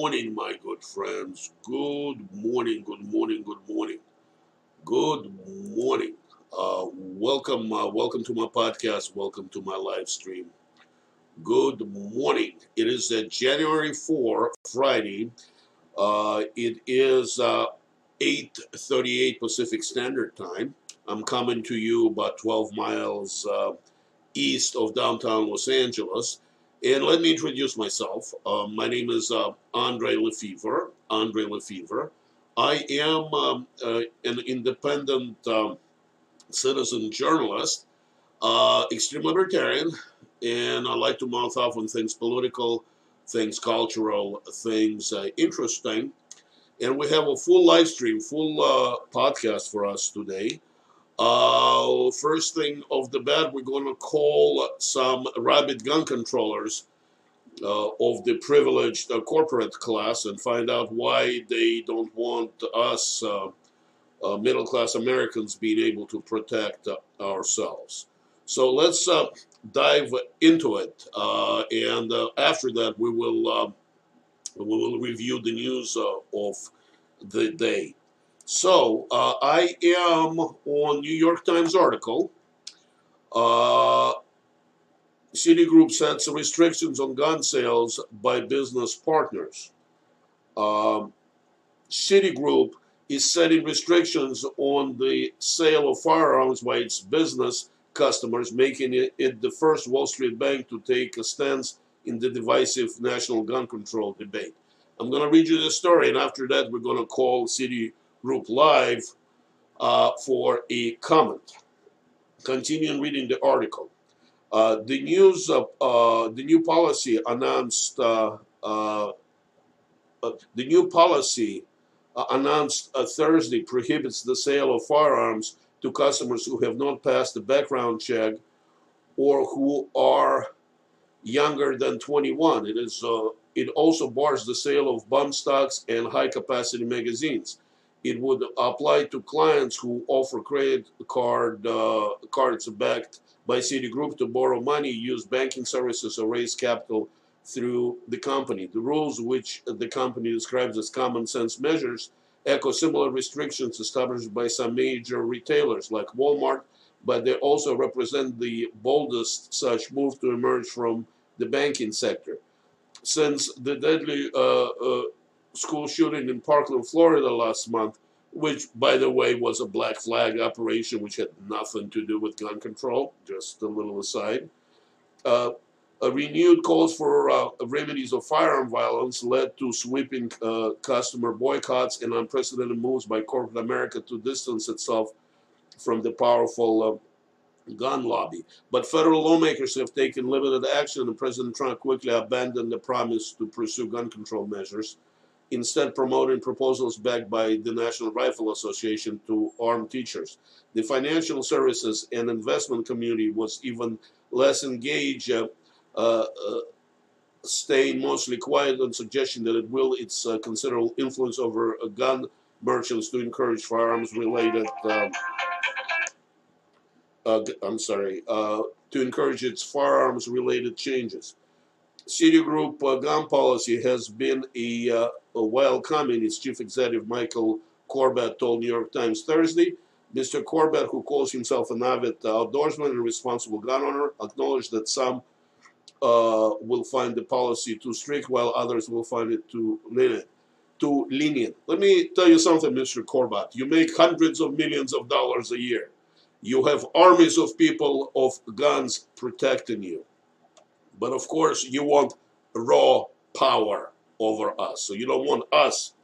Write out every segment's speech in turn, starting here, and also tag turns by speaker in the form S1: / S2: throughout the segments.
S1: morning, my good friends. Good morning, good morning, good morning. Good morning. Uh, welcome, uh, welcome to my podcast. Welcome to my live stream. Good morning. It is uh, January 4, Friday. Uh, it is uh, 8.38 Pacific Standard Time. I'm coming to you about 12 miles uh, east of downtown Los Angeles. And let me introduce myself. Uh, my name is uh, Andrei Lefebvre. Andrei Lefebvre. I am um, uh, an independent um, citizen journalist, uh, extreme libertarian, and I like to mouth off on things political, things cultural, things uh, interesting. And we have a full live stream, full uh, podcast for us today. Uh, first thing of the bat, we're going to call some rabid gun controllers uh, of the privileged uh, corporate class and find out why they don't want us, uh, uh, middle class Americans, being able to protect uh, ourselves. So let's dive into it, and after that, we will we will review the news of the day. So uh, I am on New York Times article. Uh, Citigroup sets restrictions on gun sales by business partners. Um, Citigroup is setting restrictions on the sale of firearms by its business customers, making it, the first Wall Street bank to take a stance in the divisive national gun control debate. I'm going to read you the story, and after that, we're going to call City group live uh, for a comment. Continuing reading the article. Uh, the news of uh, the new policy announced uh, uh, uh, the new policy announced Thursday prohibits the sale of firearms to customers who have not passed the background check or who are younger than 21. It is it also bars the sale of bump stocks and high capacity magazines it would apply to clients who offer credit card uh, cards backed by Citigroup to borrow money, use banking services, or raise capital through the company. The rules, which the company describes as common sense measures, echo similar restrictions established by some major retailers like Walmart, but they also represent the boldest such move to emerge from the banking sector. Since the deadly uh, uh, school shooting in Parkland, Florida last month, which, by the way, was a black flag operation which had nothing to do with gun control, just a little aside. Uh, a renewed calls for uh, remedies of firearm violence led to sweeping uh, customer boycotts and unprecedented moves by corporate America to distance itself from the powerful uh, gun lobby. But federal lawmakers have taken limited action, and President Trump quickly abandoned the promise to pursue gun control measures instead promoting proposals backed by the National Rifle Association to arm teachers. The financial services and investment community was even less engaged, uh, uh, staying mostly quiet on suggestion that it will its uh, considerable influence over uh, gun merchants to encourage firearms-related. Um, uh, I'm sorry, uh, to encourage its firearms-related changes. Citigroup uh, gun policy has been a, uh, a while coming, its chief executive Michael Corbat told New York Times Thursday. Mr. Corbat, who calls himself an avid outdoorsman and responsible gun owner, acknowledged that some uh, will find the policy too strict, while others will find it too lenient. Too lenient. Let me tell you something, Mr. Corbat. You make hundreds of millions of dollars a year. You have armies of people of guns protecting you. But of course, you want raw power over us. So you don't want us,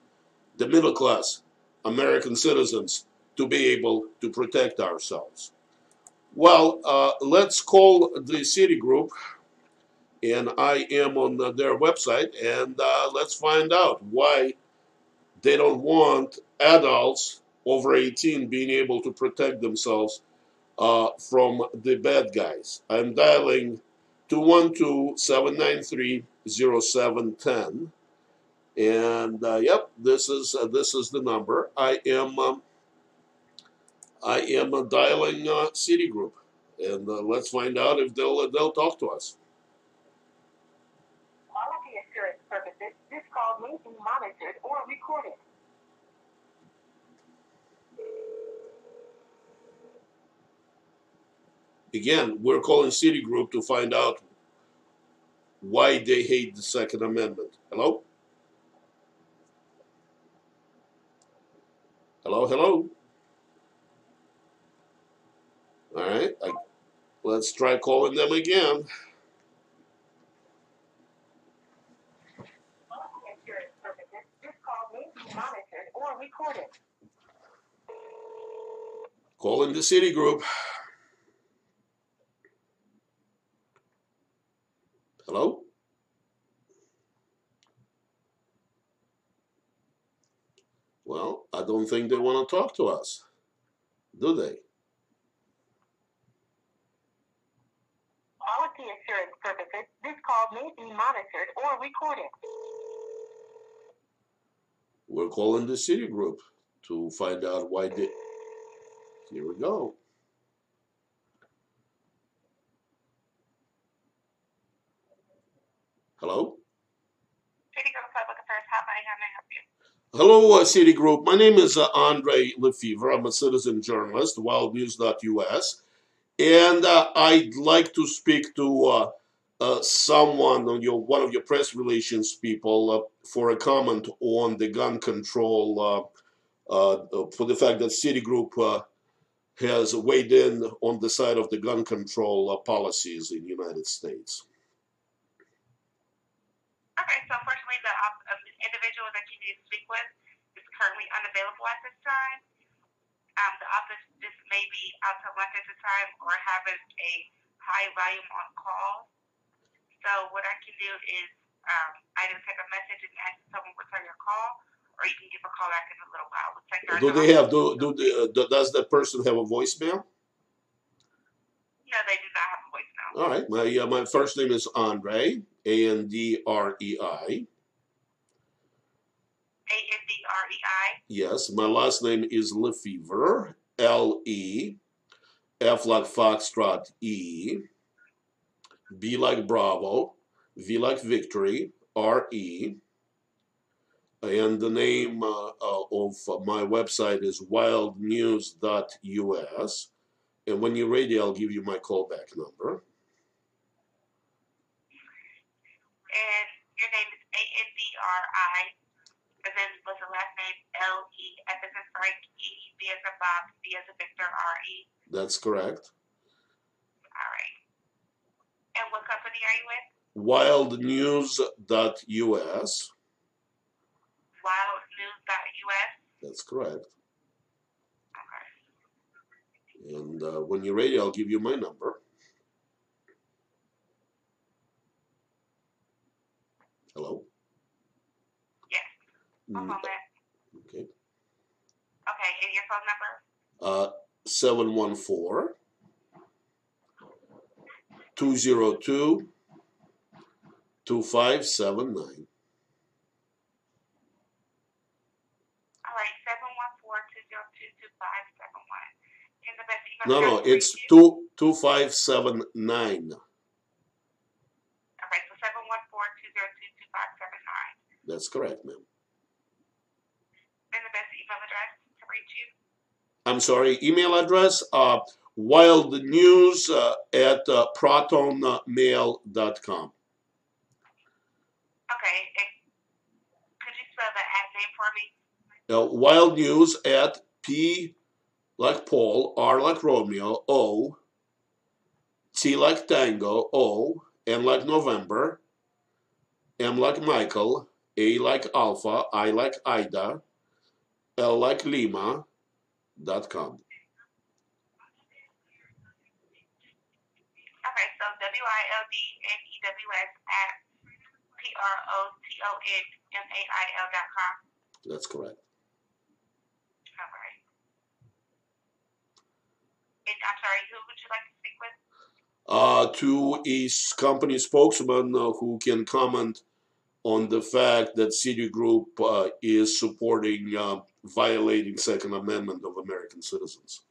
S1: the middle class American citizens, to be able to protect ourselves. Well, uh, let's call the Citigroup, and I am on the, their website, and uh, let's find out why they don't want adults over 18 being able to protect themselves uh, from the bad guys. I'm dialing 212-793-0710. And uh, yep, this is uh, this is the number. I am um, I am uh, dialing uh, Citigroup, and uh, let's find out if they'll they'll talk to us.
S2: Quality assurance purposes, this call may be monitored or recorded.
S1: Again, we're calling Citigroup to find out why they hate the Second Amendment. Hello? Hello, hello. All right, I, let's try calling them again. Calling the Citigroup. Hello? Well, I don't think they want to talk to us, do they?
S2: Policy assurance purposes, this call may be monitored or recorded.
S1: We're calling the Citigroup to find out why they. Here we go. Hello?
S2: Citigroup Public Affairs Hotline, how may I help you?
S1: Hello, uh, Citigroup. My name is uh, Andrei Lefebvre. I'm a citizen journalist, wildnews.us. And uh, I'd like to speak to uh, uh, someone, on your one of your press relations people, uh, for a comment on the gun control, uh, uh, uh, for the fact that Citigroup uh, has weighed in on the side of the gun control uh, policies in the United States.
S3: Okay, so unfortunately, the op- um, individual that you to speak with is currently unavailable at this time. Um, the office just may be out to lunch at the time or having a high volume on calls. So what I can do is um, either take a message and ask someone to return your call, or you can give a call back in a little while. We'll check
S1: Do they have do do, the, uh, do does that person have a voicemail?
S3: No, they do not have a voicemail.
S1: All right, my uh, my first name is Andrei, A N D R E I.
S3: A N D R E I.
S1: Yes, my last name is Lefebvre, L E, F like Foxtrot E, B like Bravo, V like Victory, R E. And the name uh, uh, of my website is wildnews.us. And when you're ready, I'll give you my callback number.
S3: And your name is A N D R I. And then what's the last name? L E As E B as in Bob, V as in Victor, R E.
S1: That's correct.
S3: All right. And what company are you with?
S1: Wildnews.us.
S3: Wildnews.us.
S1: That's correct.
S3: Okay.
S1: And uh, when you're ready, I'll give you my number. Hello?
S3: Yes. One
S1: Mm,
S3: moment.
S1: Okay.
S3: Okay. And your phone number?
S1: Uh, 714 202 2579.
S3: All right. Seven one four two zero two two five seven one. And the best email
S1: No, no, it's two two five seven nine.
S3: Okay. So seven one four two zero two two five seven nine.
S1: That's correct, ma'am.
S3: And the best email address to reach you?
S1: I'm sorry, email address, uh, wildnews uh, at uh, protonmail.com.
S3: Okay. Could you spell the ad name for me?
S1: Uh, wild news at P like Paul, R like Romeo, O, T like Tango, O, N like November, M like Michael, A like Alpha, I like Ida, L like Lima, dot com.
S3: Okay, so W I L D N E W S at P R O T O N M A I L dot com.
S1: That's correct.
S3: All right. And I'm sorry, who would you like to speak with?
S1: uh, to a s- company spokesman uh, who can comment on the fact that Citigroup uh, is supporting uh, violating Second Amendment of American citizens.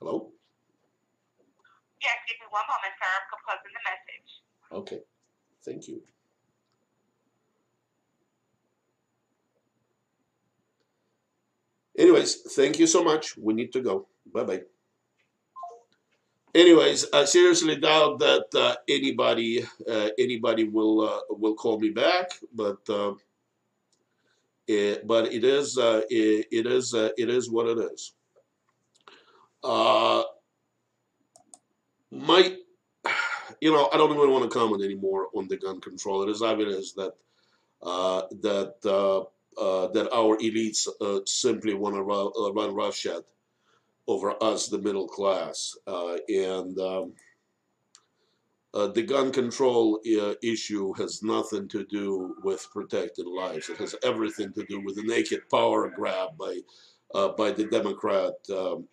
S1: Hello?
S3: Yes, give me one moment, sir. I'm composing the message.
S1: Okay. Thank you. Anyways, thank you so much. We need to go. Bye bye. Anyways, I seriously doubt that uh, anybody uh, anybody will uh, will call me back, but uh, it, but it is uh, it, it is uh, it is what it is. Uh, my you know, I don't even want to comment anymore on the gun control. It is obvious that uh, that uh, uh, that our elites uh, simply want to run, uh, run roughshod over us, the middle class, uh, and um, the gun control issue has nothing to do with protecting lives. It has everything to do with the naked power grab by by the Democrat. Um,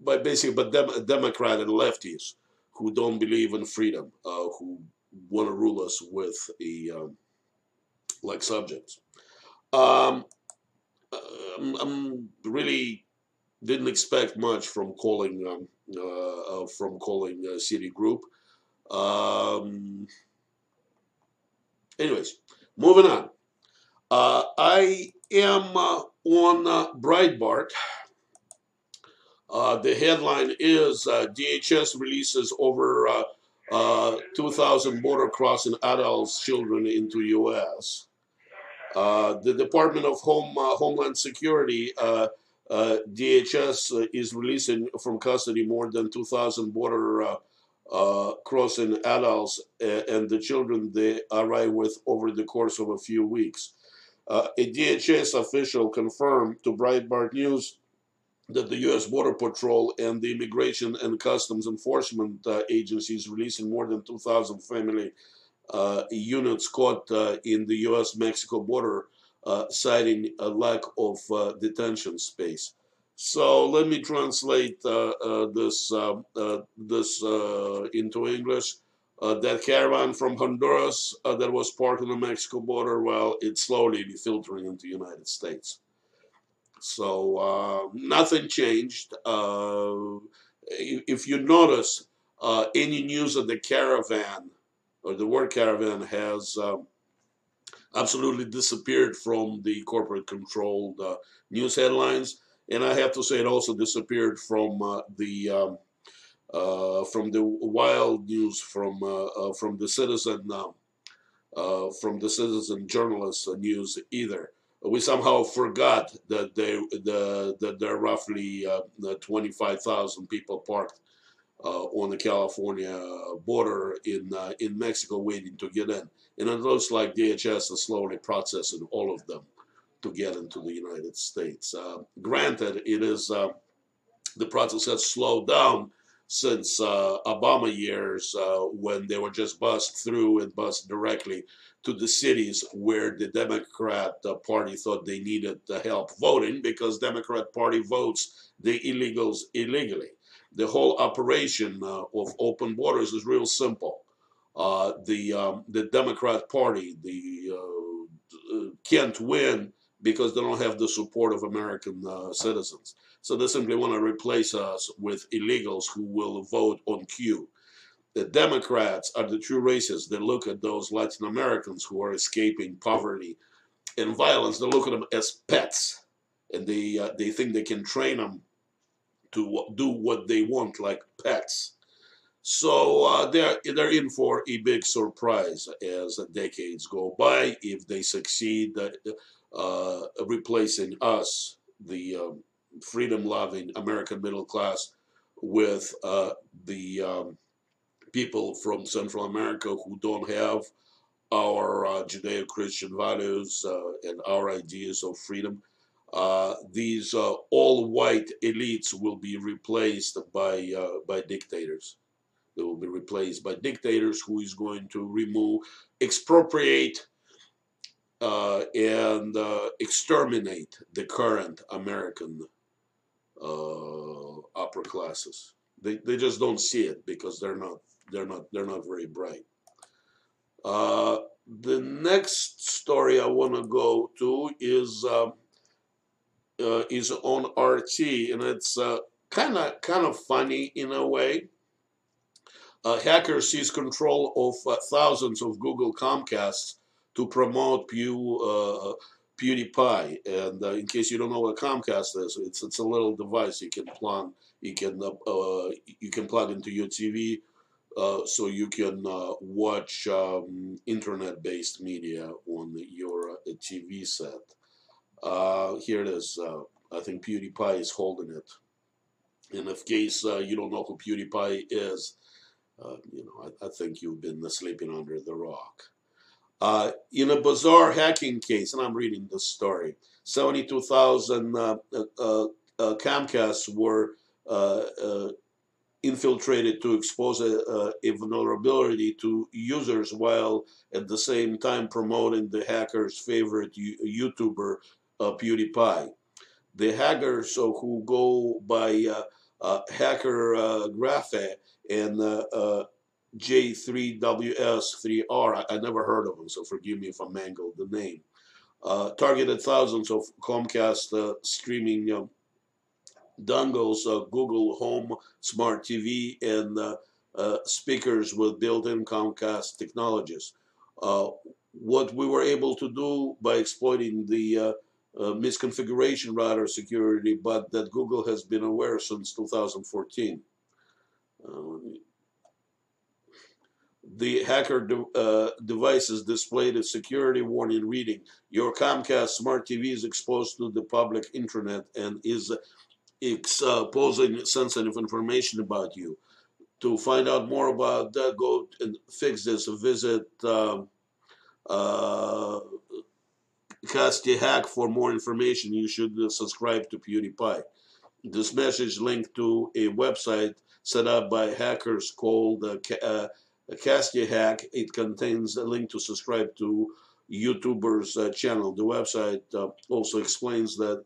S1: by basically, but Dem- Democrat and lefties who don't believe in freedom, uh, who want to rule us with a um, like subjects. Um, I'm, I'm, really didn't expect much from calling um, uh, uh, from calling uh, Citigroup. Um, anyways, moving on. Uh, I am uh, on uh, Breitbart. Uh, the headline is uh, DHS releases over uh, uh 2,000 border crossing adults children into U.S. Uh, the Department of Home uh, Homeland Security DHS is releasing from custody more than 2,000 border crossing adults and the children they arrive with over the course of a few weeks. a DHS official confirmed to Breitbart News that the U.S. Border Patrol and the Immigration and Customs Enforcement uh, agencies releasing more than 2,000 family uh, units caught uh, in the U.S.-Mexico border, uh, citing a lack of uh, detention space. So let me translate uh, this this into English. that caravan from Honduras that was parked on the Mexico border, well, it's slowly filtering into the United States. So uh, nothing changed. Uh, if you notice, uh, any news of the caravan or the word caravan has um, absolutely disappeared from the corporate controlled uh, news headlines. And I have to say it also disappeared from uh, the um, uh, from the wild news from from the citizen from the citizen journalist news either we somehow forgot that they the, that there are roughly uh, 25,000 people parked uh, on the California border in uh, in Mexico waiting to get in, and it looks like DHS is slowly processing all of them to get into the United States. Uh, granted, it is uh, the process has slowed down since uh, Obama years when they were just bussed through and bussed directly to the cities where the Democrat uh, Party thought they needed the help voting because Democrat Party votes the illegals illegally. The whole operation uh, of open borders is real simple. Uh, the um, the Democrat Party the uh, can't win because they don't have the support of American uh, citizens. So they simply want to replace us with illegals who will vote on cue the Democrats are the true racists. They look at those Latin Americans who are escaping poverty and violence. They look at them as pets, and they uh, they think they can train them to do what they want like pets. So uh, they're they're in for a big surprise as decades go by if they succeed at uh, replacing us, the um, freedom-loving American middle class, with uh, the um, people from Central America who don't have our uh, Judeo-Christian values uh, and our ideas of freedom. Uh, these uh, all-white elites will be replaced by uh, by dictators. They will be replaced by dictators who is going to remove, expropriate, uh, and exterminate the current American upper classes. They, they just don't see it because they're not they're not they're not very bright. Uh, the next story I want to go to is uh, uh, is on RT, and it's uh, kind of kind of funny in a way. A hacker seize control of uh, thousands of Google Chromecasts to promote Pew, uh, PewDiePie. And uh, in case you don't know what Chromecast is, it's it's a little device you can plug you can uh, you can plug into your TV. Uh, so you can watch um, internet-based media on your TV set. Here it is. I think PewDiePie is holding it. And if case uh, you don't know who PewDiePie is, uh, you know, I, I, think you've been sleeping under the rock. Uh, in a bizarre hacking case, and I'm reading this story, 72,000 uh, uh, uh, Chromecasts were infiltrated to expose a, a, vulnerability to users while at the same time promoting the hacker's favorite YouTuber, PewDiePie. The hackers who go by uh, hacker uh, and uh, uh J3WS3R. I, I, never heard of them, so forgive me if I mangled the name. Uh, targeted thousands of Chromecast uh, streaming dongles, Google Home Smart TV, and speakers with built-in Chromecast technologies. what we were able to do by exploiting the uh, misconfiguration router security, but that Google has been aware since 2014. Uh, the hacker de uh, devices displayed a security warning reading, your Chromecast smart TV is exposed to the public internet and is exposing sensitive information about you. To find out more about that, go and fix this. Visit um, uh, cast a hack for more information, you should subscribe to PewDiePie. This message linked to a website set up by hackers called uh, uh, Hack. It contains a link to subscribe to YouTuber's uh, channel. The website uh, also explains that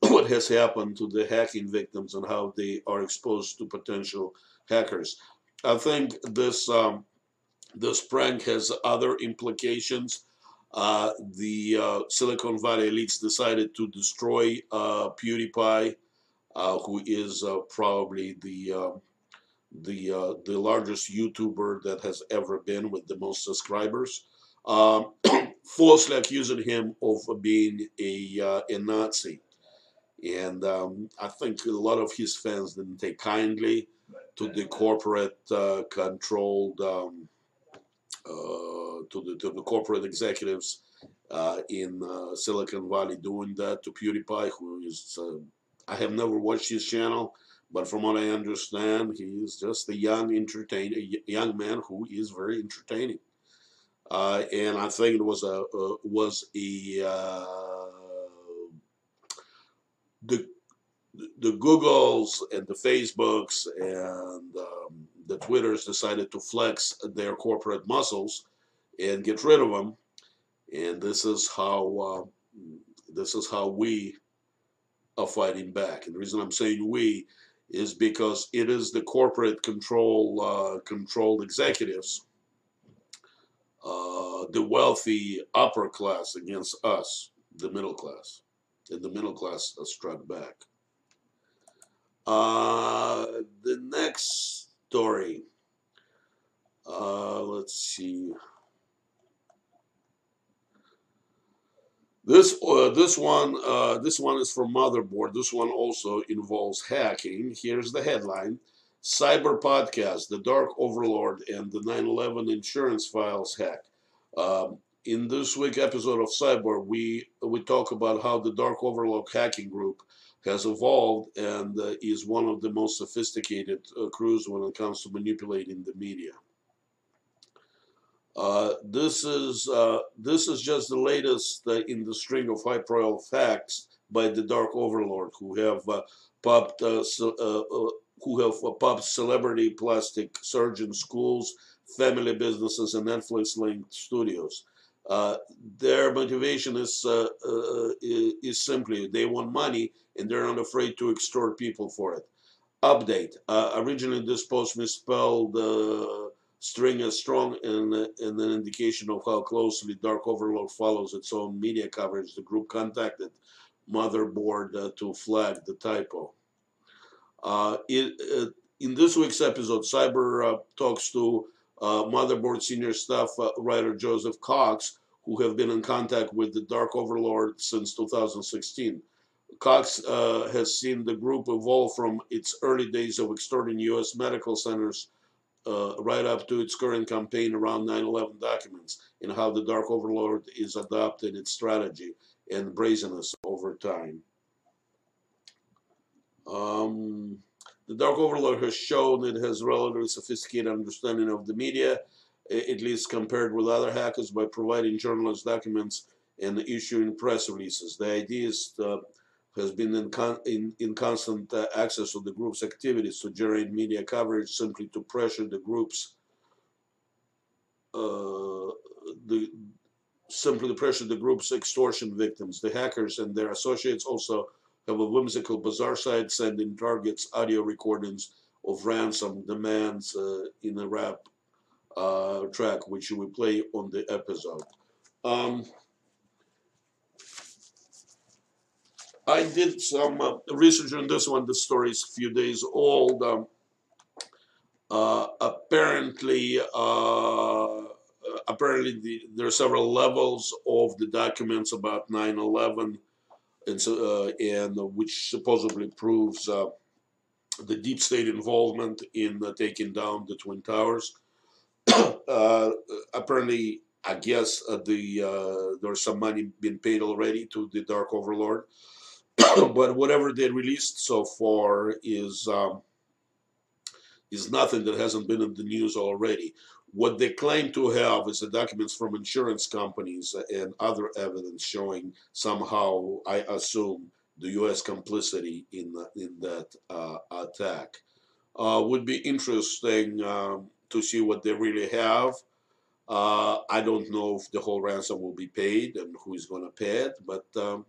S1: what has happened to the hacking victims and how they are exposed to potential hackers. I think this um, this prank has other implications uh, the uh, Silicon Valley elites decided to destroy uh, PewDiePie, uh, who is uh, probably the um, the the largest YouTuber that has ever been with the most subscribers, um, falsely accusing him of being a a Nazi, and um, I think a lot of his fans didn't take kindly to the corporate controlled. Um, uh, to the to the corporate executives uh, in uh, Silicon Valley doing that to PewDiePie, who is I have never watched his channel, but from what I understand, he is just a young entertain a young man who is very entertaining. Uh, and I think it was a uh, was a uh, the the Googles and the Facebooks and um, the Twitters decided to flex their corporate muscles and get rid of them. And this is how uh, this is how we are fighting back. And the reason I'm saying we is because it is the corporate control uh, controlled executives, uh, the wealthy upper class against us, the middle class, and the middle class are struck back. Uh, the next story. Uh, let's see. This uh, this one uh, this one is from Motherboard. This one also involves hacking. Here's the headline: Cyber Podcast: The Dark Overlord and the 9/11 Insurance Files Hack. Um, in this week episode of Cyber, we we talk about how the Dark Overlord hacking group has evolved and uh, is one of the most sophisticated uh, crews when it comes to manipulating the media. Uh, this is uh, this is just the latest uh, in the string of high-profile facts by the Dark Overlord, who have uh, popped who have popped celebrity plastic surgeon schools, family businesses, and Netflix-linked studios. Uh, their motivation is uh, uh, is simply they want money and they're not afraid to extort people for it. Update. Uh, originally, this post misspelled the string as strong and, and an indication of how closely Dark Overlord follows its own media coverage. The group contacted Motherboard uh, to flag the typo. Uh, it, uh, in this week's episode, Cyber uh, talks to uh, Motherboard senior staff uh, writer Joseph Cox, who have been in contact with the Dark Overlord since 2016. Cox uh, has seen the group evolve from its early days of extorting U.S. medical centers uh, right up to its current campaign around 9/11 documents and how the Dark Overlord is adopting its strategy and brazenness over time. Um, the Dark Overlord has shown it has relatively sophisticated understanding of the media, at least compared with other hackers, by providing journalists documents and issuing press releases. The idea is uh, has been in, con in, in constant uh, access to the group's activities to generate media coverage simply to pressure the group's uh, the simply to pressure the group's extortion victims. The hackers and their associates also have a whimsical bizarre site sending targets audio recordings of ransom demands uh, in a rap uh, track which we play on the episode. Um, I did some uh, research on this one. The story is a few days old. Um, uh, apparently, uh, apparently the, there are several levels of the documents about 9/11, and so uh, and which supposedly proves uh, the deep state involvement in uh, taking down the twin towers. apparently, I guess the there's some money being paid already to the Dark Overlord. but whatever they released so far is um, is nothing that hasn't been in the news already. What they claim to have is the documents from insurance companies and other evidence showing somehow, I assume, the U.S. complicity in in that uh, attack. Uh, would be interesting um, to see what they really have. Uh, I don't know if the whole ransom will be paid and who is going to pay it, but um,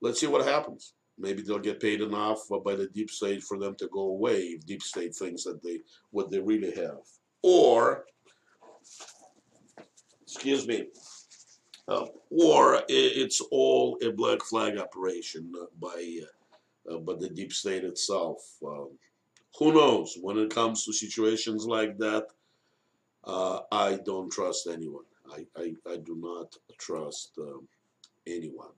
S1: let's see what happens. Maybe they'll get paid enough by the deep state for them to go away if deep state thinks that they what they really have. Or, excuse me, uh, or it's all a black flag operation uh, by uh, by the deep state itself. Um, who knows? When it comes to situations like that, uh, I don't trust anyone. I, I, I do not trust um, anyone.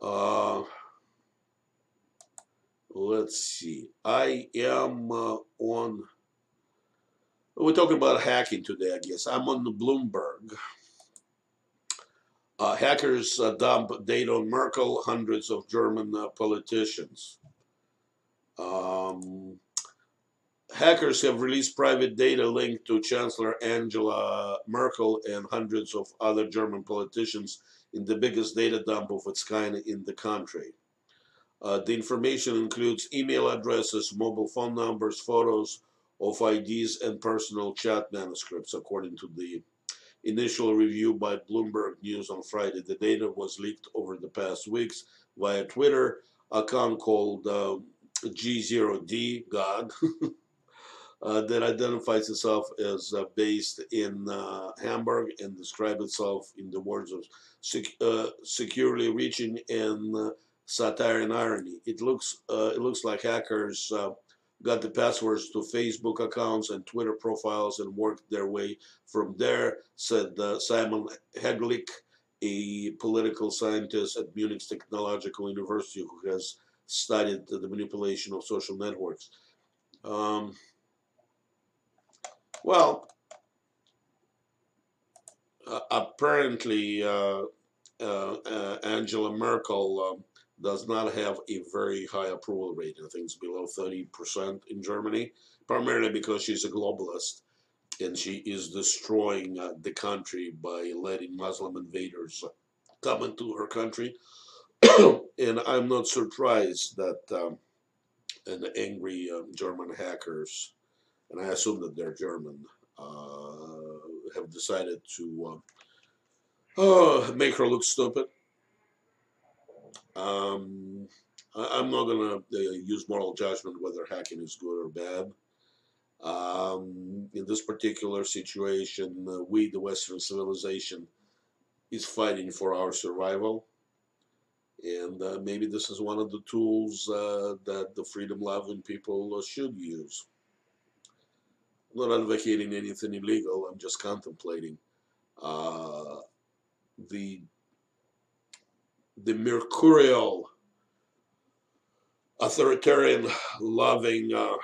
S1: Uh, let's see. I am uh, on. We're talking about hacking today, I guess. I'm on the Bloomberg. Uh, hackers uh, dump data on Merkel, hundreds of German uh, politicians. Um, hackers have released private data linked to Chancellor Angela Merkel and hundreds of other German politicians in the biggest data dump of its kind in the country. Uh, the information includes email addresses, mobile phone numbers, photos of IDs, and personal chat manuscripts, according to the initial review by Bloomberg News on Friday. The data was leaked over the past weeks via Twitter account called uh, G0D, God, uh, that identifies itself as uh, based in uh, Hamburg and describes itself in the words of sec uh, securely reaching and uh, satire and irony. It looks it looks like hackers got the passwords to Facebook accounts and Twitter profiles and worked their way from there, said Simon Hegelich, a political scientist at Munich's Technological University who has studied the manipulation of social networks. Um, well, uh, apparently, uh, uh, uh Angela Merkel um, does not have a very high approval rate. I think it's below 30% in Germany, primarily because she's a globalist and she is destroying uh, the country by letting Muslim invaders come into her country. and I'm not surprised that um, an angry um, German hackers and I assume that they're German, uh, have decided to uh, make her look stupid. Um, I, am not going to uh, use moral judgment whether hacking is good or bad. Um, in this particular situation, uh, we, the Western civilization, is fighting for our survival. And uh, maybe this is one of the tools uh, that the freedom loving people uh, should use. I'm not advocating anything illegal, I'm just contemplating uh, the, the mercurial, authoritarian loving uh,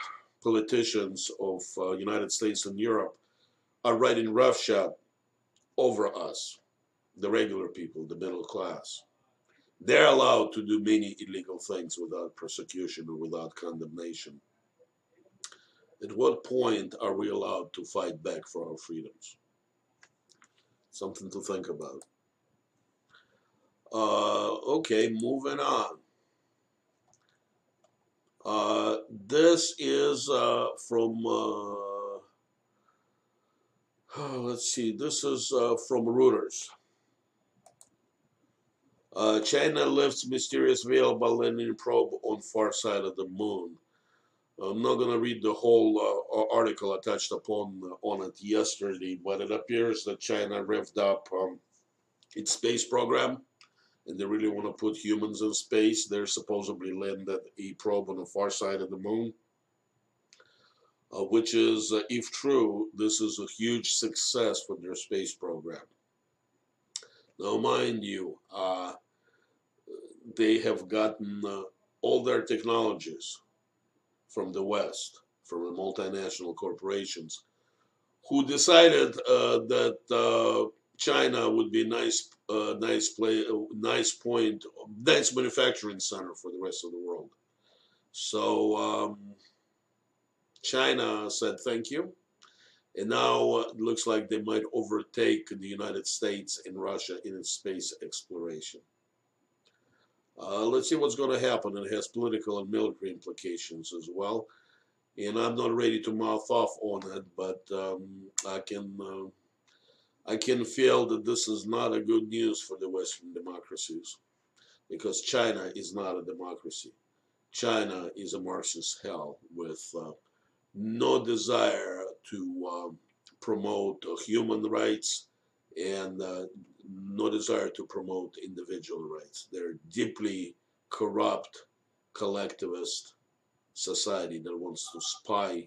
S1: politicians of uh, United States and Europe are writing roughshod over us, the regular people, the middle class. They're allowed to do many illegal things without persecution or without condemnation. At what point are we allowed to fight back for our freedoms? Something to think about. Uh, okay, moving on. Uh, this is uh, from, uh, let's see, this is uh, from Reuters. Uh, China lifts mysterious veil by landing probe on far side of the moon. I'm not going to read the whole article I touched upon on it yesterday, but it appears that China revved up um, its space program and they really want to put humans in space. They're supposedly landed a probe on the far side of the moon, uh, which is, uh, if true, this is a huge success for their space program. Now, mind you, uh, they have gotten uh, all their technologies from the West, from the multinational corporations, who decided uh, that uh, China would be nice, uh, nice play, nice point, nice manufacturing center for the rest of the world. So um, China said thank you, and now it looks like they might overtake the United States and Russia in its space exploration. Uh, let's see what's going to happen. It has political and military implications as well. And I'm not ready to mouth off on it, but um, I can uh, I can feel that this is not a good news for the Western democracies because China is not a democracy. China is a Marxist hell with uh, no desire to um, promote uh, human rights and uh, no desire to promote individual rights. They're deeply corrupt, collectivist society that wants to spy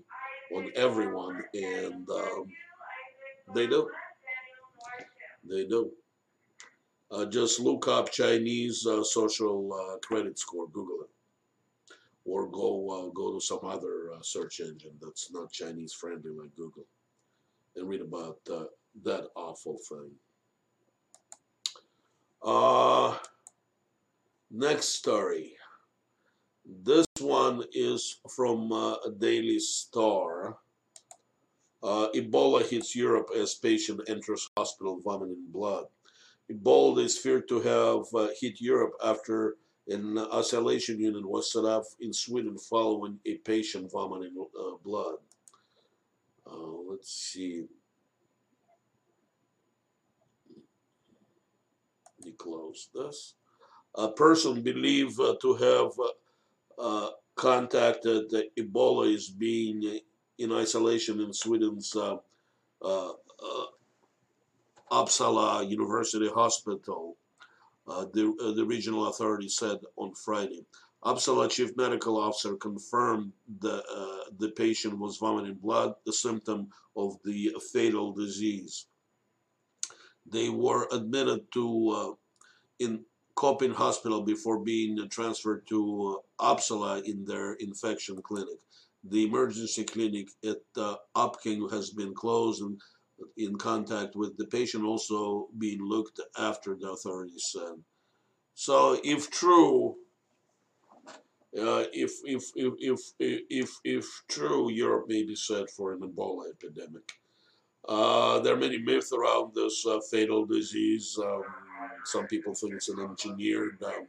S1: on everyone, and um, they do. They do. Uh, just look up Chinese uh, social uh, credit score, Google it, or go uh, go to some other uh, search engine that's not Chinese friendly like Google, and read about that awful thing. Uh, next story. This one is from uh, Daily Star. Uh, Ebola hits Europe as patient enters hospital vomiting blood. Ebola is feared to have uh, hit Europe after an isolation unit was set up in Sweden following a patient vomiting uh, blood. Uh, let's see. me close this. A person believed uh, to have uh contacted Ebola is being in isolation in Sweden's uh, uh, Uppsala University Hospital, the, the regional authority said on Friday. Uppsala chief medical officer confirmed the, uh, the patient was vomiting blood, the symptom of the fatal disease. They were admitted to uh, in Köping Hospital before being transferred to uh, Uppsala in their infection clinic. The emergency clinic at uh, Uppking has been closed and in contact with the patient also being looked after, the authorities said. So if true, uh, if, if, if, if, if, if true, Europe may be set for an Ebola epidemic. Uh, there are many myths around this uh, fatal disease. Um, some people think it's an engineered um,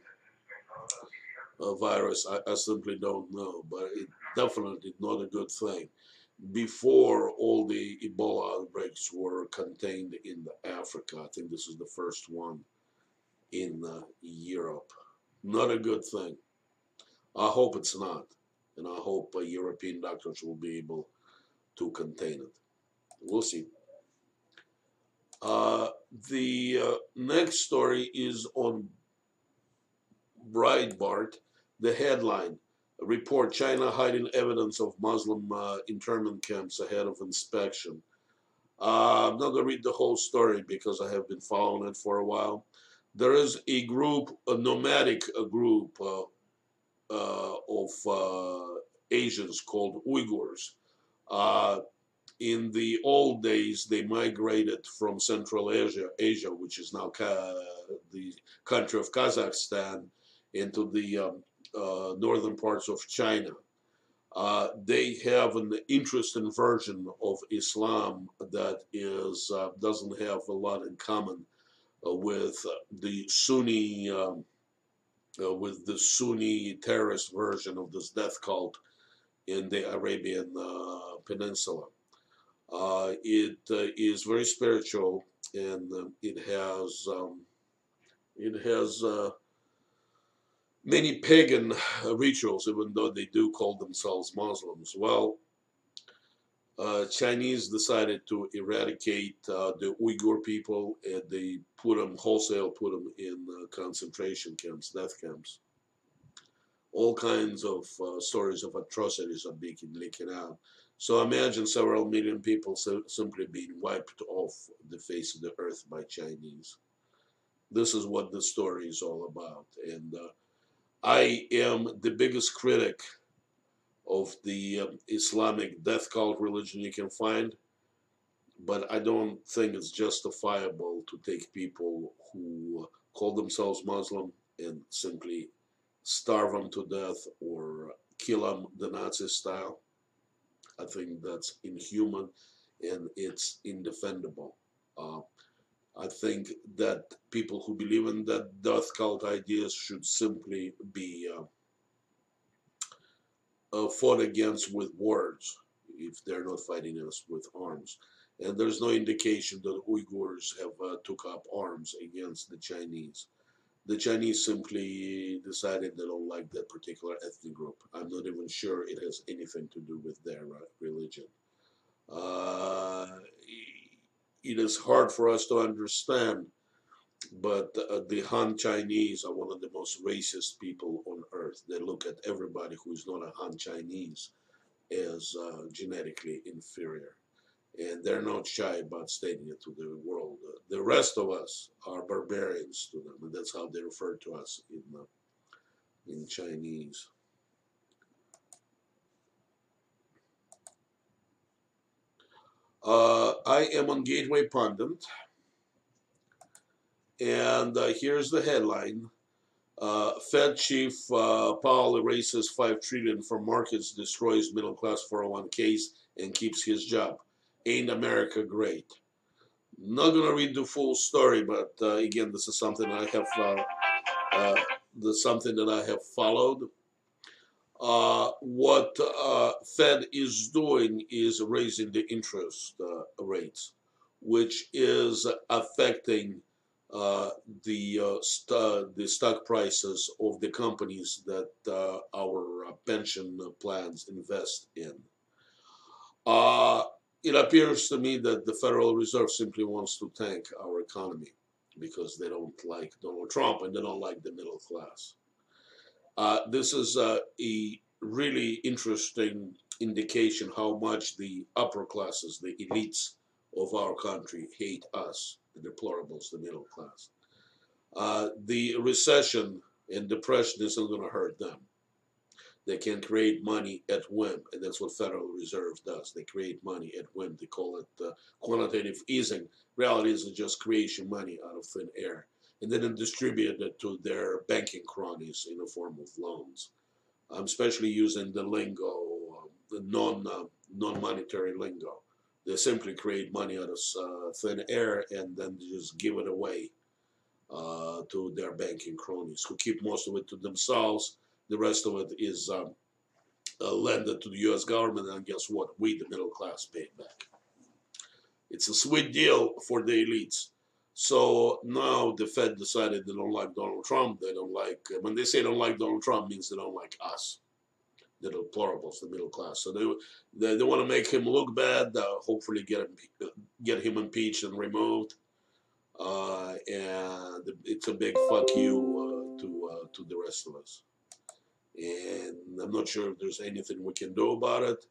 S1: uh, virus. I, I, simply don't know, but it definitely not a good thing. Before all the Ebola outbreaks were contained in Africa, I think this is the first one in uh, Europe. Not a good thing. I hope it's not, and I hope uh, European doctors will be able to contain it. We'll see. Uh, the uh, next story is on Breitbart, the headline report China hiding evidence of Muslim uh, internment camps ahead of inspection. Uh, I'm not going to read the whole story because I have been following it for a while. There is a group, a nomadic group uh, uh of uh, Asians called Uyghurs. In the old days, they migrated from Central Asia, Asia, which is now the country of Kazakhstan, into the um, uh, northern parts of China. Uh, they have an interesting version of Islam that is uh, doesn't have a lot in common uh, with the Sunni um, uh, with the Sunni terrorist version of this death cult in the Arabian uh, Peninsula. it is very spiritual and um, it has um, it has many pagan rituals, even though they do call themselves Muslims. Well, uh, Chinese decided to eradicate uh, the Uyghur people and they put them wholesale, put them in uh, concentration camps, death camps. All kinds of uh, stories of atrocities are being leaking out. So imagine several million people so simply being wiped off the face of the earth by Chinese. This is what the story is all about. And uh, I am the biggest critic of the um, Islamic death cult religion you can find, but I don't think it's justifiable to take people who call themselves Muslim and simply starve them to death or kill them the Nazi style. I think that's inhuman and it's indefendable. Uh, I think that people who believe in that death cult ideas should simply be uh, uh, fought against with words if they're not fighting us with arms. And there's no indication that Uyghurs have uh, took up arms against the Chinese. The Chinese simply decided they don't like that particular ethnic group. I'm not even sure it has anything to do with their uh, religion. Uh, it is hard for us to understand, but uh, the Han Chinese are one of the most racist people on earth. They look at everybody who is not a Han Chinese as uh, genetically inferior. And they're not shy about stating it to the world. Uh, the rest of us are barbarians to them, and that's how they refer to us in, uh, in Chinese. Uh, I am on Gateway Pundit, and uh, here's the headline. Uh, Fed Chief uh, Powell erases 5 trillion from markets, destroys middle class 401ks, and keeps his job. Ain't America great? Not gonna read the full story, but uh, again, this is something I have uh, this is something that I have followed uh, what uh, Fed is doing is raising the interest uh, rates, which is affecting uh, the uh, st the stock prices of the companies that uh, our pension plans invest in. it appears to me that the Federal Reserve simply wants to tank our economy because they don't like Donald Trump and they don't like the middle class. Uh, this is uh, a really interesting indication how much the upper classes, the elites of our country, hate us, the deplorables, the middle class. Uh, the recession and depression isn't going to hurt them. They can create money at whim, and that's what Federal Reserve does. They create money at whim. They call it uh, quantitative easing. Reality is just creation money out of thin air and then distribute it to their banking cronies in the form of loans. I'm especially using the lingo, the non uh, non-monetary lingo. They simply create money out of uh, thin air and then just give it away uh, to their banking cronies, who keep most of it to themselves. The rest of it is um, uh, lended to the U.S. government, and guess what? We, the middle class, pay it back. It's a sweet deal for the elites. So now the Fed decided they don't like Donald Trump. They don't like, when they say don't like Donald Trump, means they don't like us, the deplorables, the middle class. So they they, they want to make him look bad, uh, hopefully get him, get him impeached and removed. Uh, and it's a big fuck you to uh, to the rest of us. And I'm not sure if there's anything we can do about it,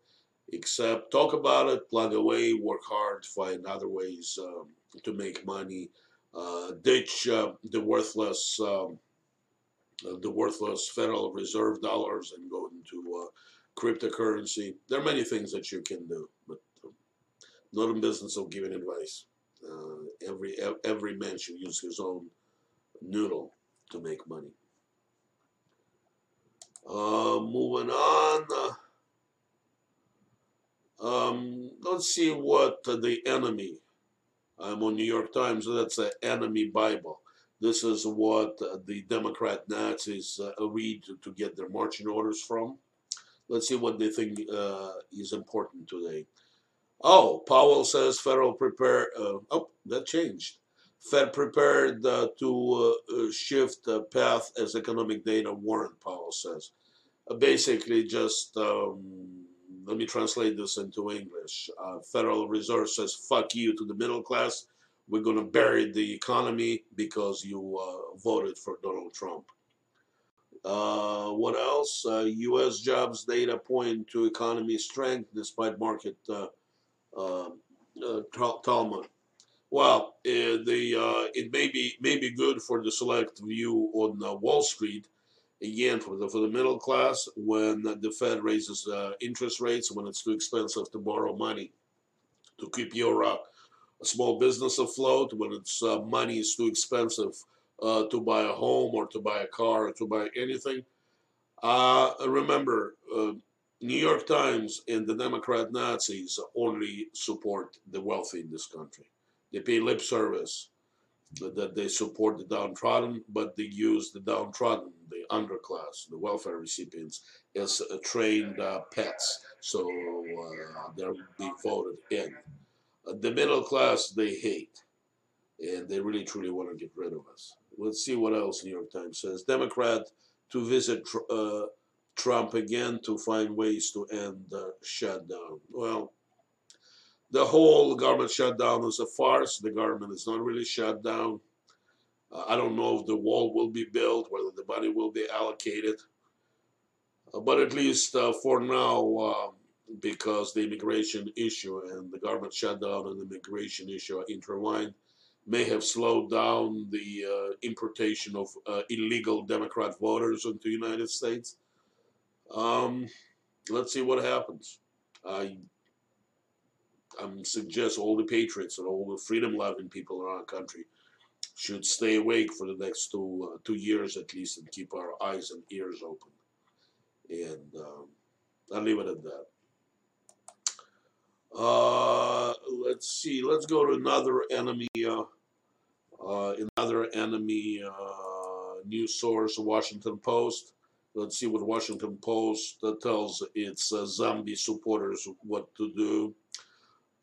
S1: except talk about it, plug away, work hard, find other ways um, to make money, uh, ditch uh, the worthless. Um, uh, the worthless Federal Reserve dollars and go into uh, cryptocurrency. There are many things that you can do, but uh, not in business of giving advice. Uh, every every man should use his own noodle to make money. Moving on. Uh, um, let's see what the enemy. I'm on New York Times. That's an enemy Bible. This is what the Democrat Nazis uh, read to, get their marching orders from. Let's see what they think uh, is important today. Oh, Powell says Federal prepare. Uh, oh, that changed. Fed prepared uh, to uh, shift path as economic data warrant, Powell says. Uh, basically, just um, let me translate this into English. Uh, Federal Reserve says, fuck you to the middle class. We're going to bury the economy because you uh, voted for Donald Trump. Uh, what else? U.S. jobs data point to economy strength despite market uh, um, Talmud. Well, uh, the uh, it may be may be good for the select view on uh, Wall Street. Again, for the for the middle class, when the Fed raises uh, interest rates, when it's too expensive to borrow money to keep your uh, small business afloat, when it's uh, money is too expensive to buy a home or to buy a car or to buy anything. remember, New York Times and the Democrat Nazis only support the wealthy in this country. They pay lip service that they support the downtrodden, but they use the downtrodden, the underclass, the welfare recipients, as uh, trained uh, pets. So uh, they're being voted in. Uh, the middle class they hate, and they really truly want to get rid of us. Let's see what else New York Times says. Democrat to visit uh, Trump again to find ways to end the shutdown. Well, the whole government shutdown is a farce. The government is not really shut down. Uh, I don't know if the wall will be built, whether the money will be allocated. Uh, but at least uh, for now, um, because the immigration issue and the government shutdown and the immigration issue are intertwined, may have slowed down the uh, importation of uh, illegal Democrat voters into the United States. Um, let's see what happens. I I'm suggest all the patriots and all the freedom-loving people around the country should stay awake for the next two uh, two years at least and keep our eyes and ears open. And um, I'll leave it at that. Uh, let's see. Let's go to another enemy. Uh, uh, another enemy uh, news source, Washington Post. Let's see what Washington Post tells its uh, zombie supporters what to do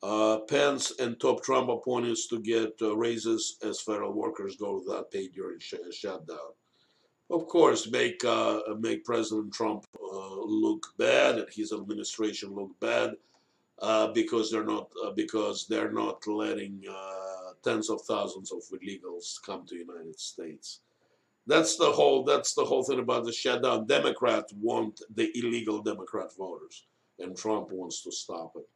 S1: uh, Pence and top Trump opponents to get uh, raises as federal workers go without pay during sh shutdown. Of course, make uh, make President Trump uh, look bad and his administration look bad uh, because they're not uh, because they're not letting tens of thousands of illegals come to the United States. That's the whole that's the whole thing about the shutdown. Democrats want the illegal Democrat voters, and Trump wants to stop it.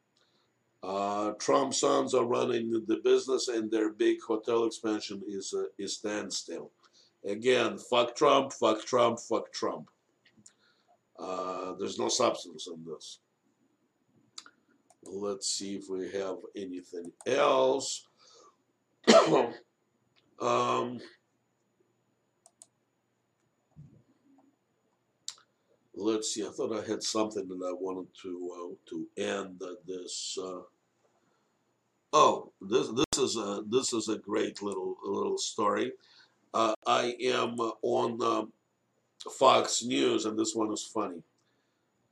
S1: Uh, Trump sons are running the business, and their big hotel expansion is uh, is standstill. Again, fuck Trump, fuck Trump, fuck Trump. Uh, there's no substance in this. Let's see if we have anything else. um, let's see. I thought I had something that I wanted to uh, to end this. Uh, oh, this this is a this is a great little little story. Uh, I am on um, Fox News, and this one is funny.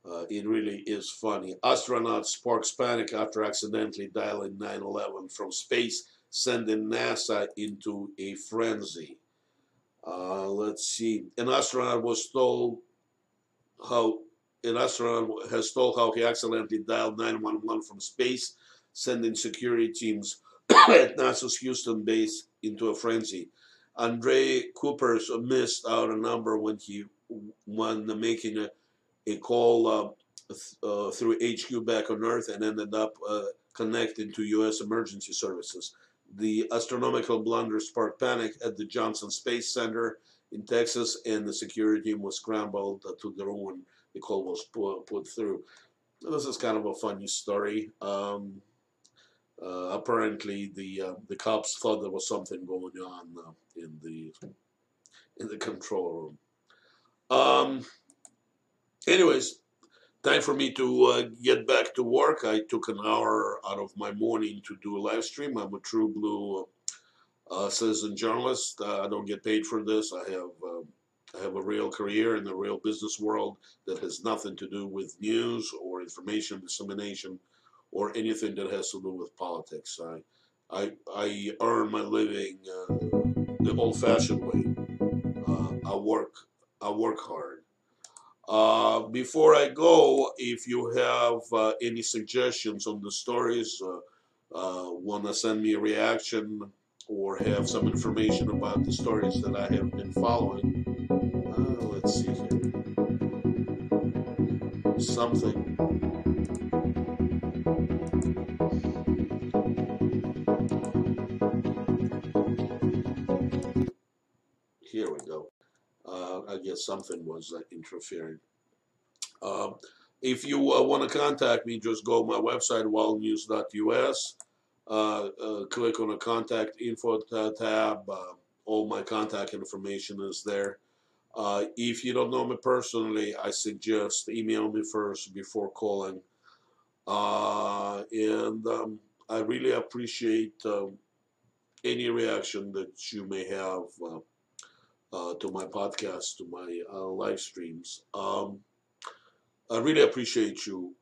S1: Uh, it really is funny. Astronaut sparks panic after accidentally dialing 911 from space, sending NASA into a frenzy. Uh, let's see. An astronaut was told how an astronaut has told how he accidentally dialed 911 from space, sending security teams at NASA's Houston base into a frenzy. Andre Kuipers missed out a number when he when making a, a call uh, th- uh, through HQ back on Earth and ended up uh, connecting to U.S. emergency services. The astronomical blunder sparked panic at the Johnson Space Center in Texas, and the security team was scrambled to the when the call was put, put through. This is kind of a funny story. Um, uh, apparently, the uh, the cops thought there was something going on uh, in the in the control room. Um, anyways, time for me to uh, get back to work. I took an hour out of my morning to do a live stream. I'm a true blue uh, citizen journalist. Uh, I don't get paid for this. I have um, I have a real career in the real business world that has nothing to do with news or information dissemination or anything that has to do with politics. I I, I earn my living uh, the old-fashioned way. Uh, I work I work hard. Uh, before I go, if you have uh, any suggestions on the stories, uh, uh, want to send me a reaction or have some information about the stories that I have been following, let's see here. Something. I guess something was uh, interfering. Um, if you uh, want to contact me, just go to my website, wildnews.us. Uh, uh, click on the contact info tab. Uh, all my contact information is there. If you don't know me personally, I suggest email me first before calling. And um, I really appreciate um, any reaction that you may have uh, to my podcast, to my uh, live streams. Um, I really appreciate you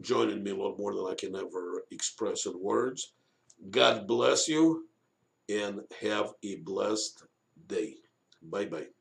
S1: joining me a lot more than I can ever express in words. God bless you and have a blessed day. Bye bye.